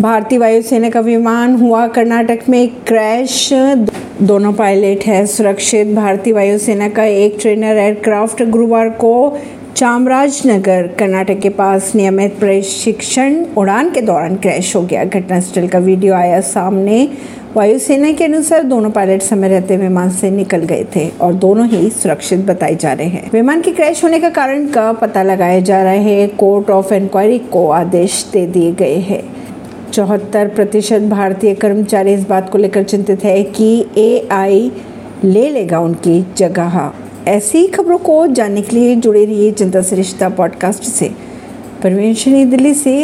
भारतीय वायुसेना का विमान हुआ। कर्नाटक में क्रैश। दोनों पायलट हैं सुरक्षित। भारतीय वायुसेना का एक ट्रेनर एयरक्राफ्ट गुरुवार को चामराजनगर, कर्नाटक के पास नियमित प्रशिक्षण उड़ान के दौरान क्रैश हो गया। घटनास्थल का वीडियो आया सामने। वायुसेना के अनुसार दोनों पायलट समय रहते विमान से निकल गए थे और दोनों ही सुरक्षित बताए जा रहे हैं। विमान के क्रैश होने का कारण का पता लगाया जा रहा है। कोर्ट ऑफ़ इंक्वायरी को आदेश दे दिए गए हैं। चौहत्तर प्रतिशत भारतीय कर्मचारी इस बात को लेकर चिंतित है कि एआई ले लेगा उनकी जगह। ऐसी खबरों को जानने के लिए जुड़े रहिए जनता से रिश्ता पॉडकास्ट से। परवीन दिल्ली से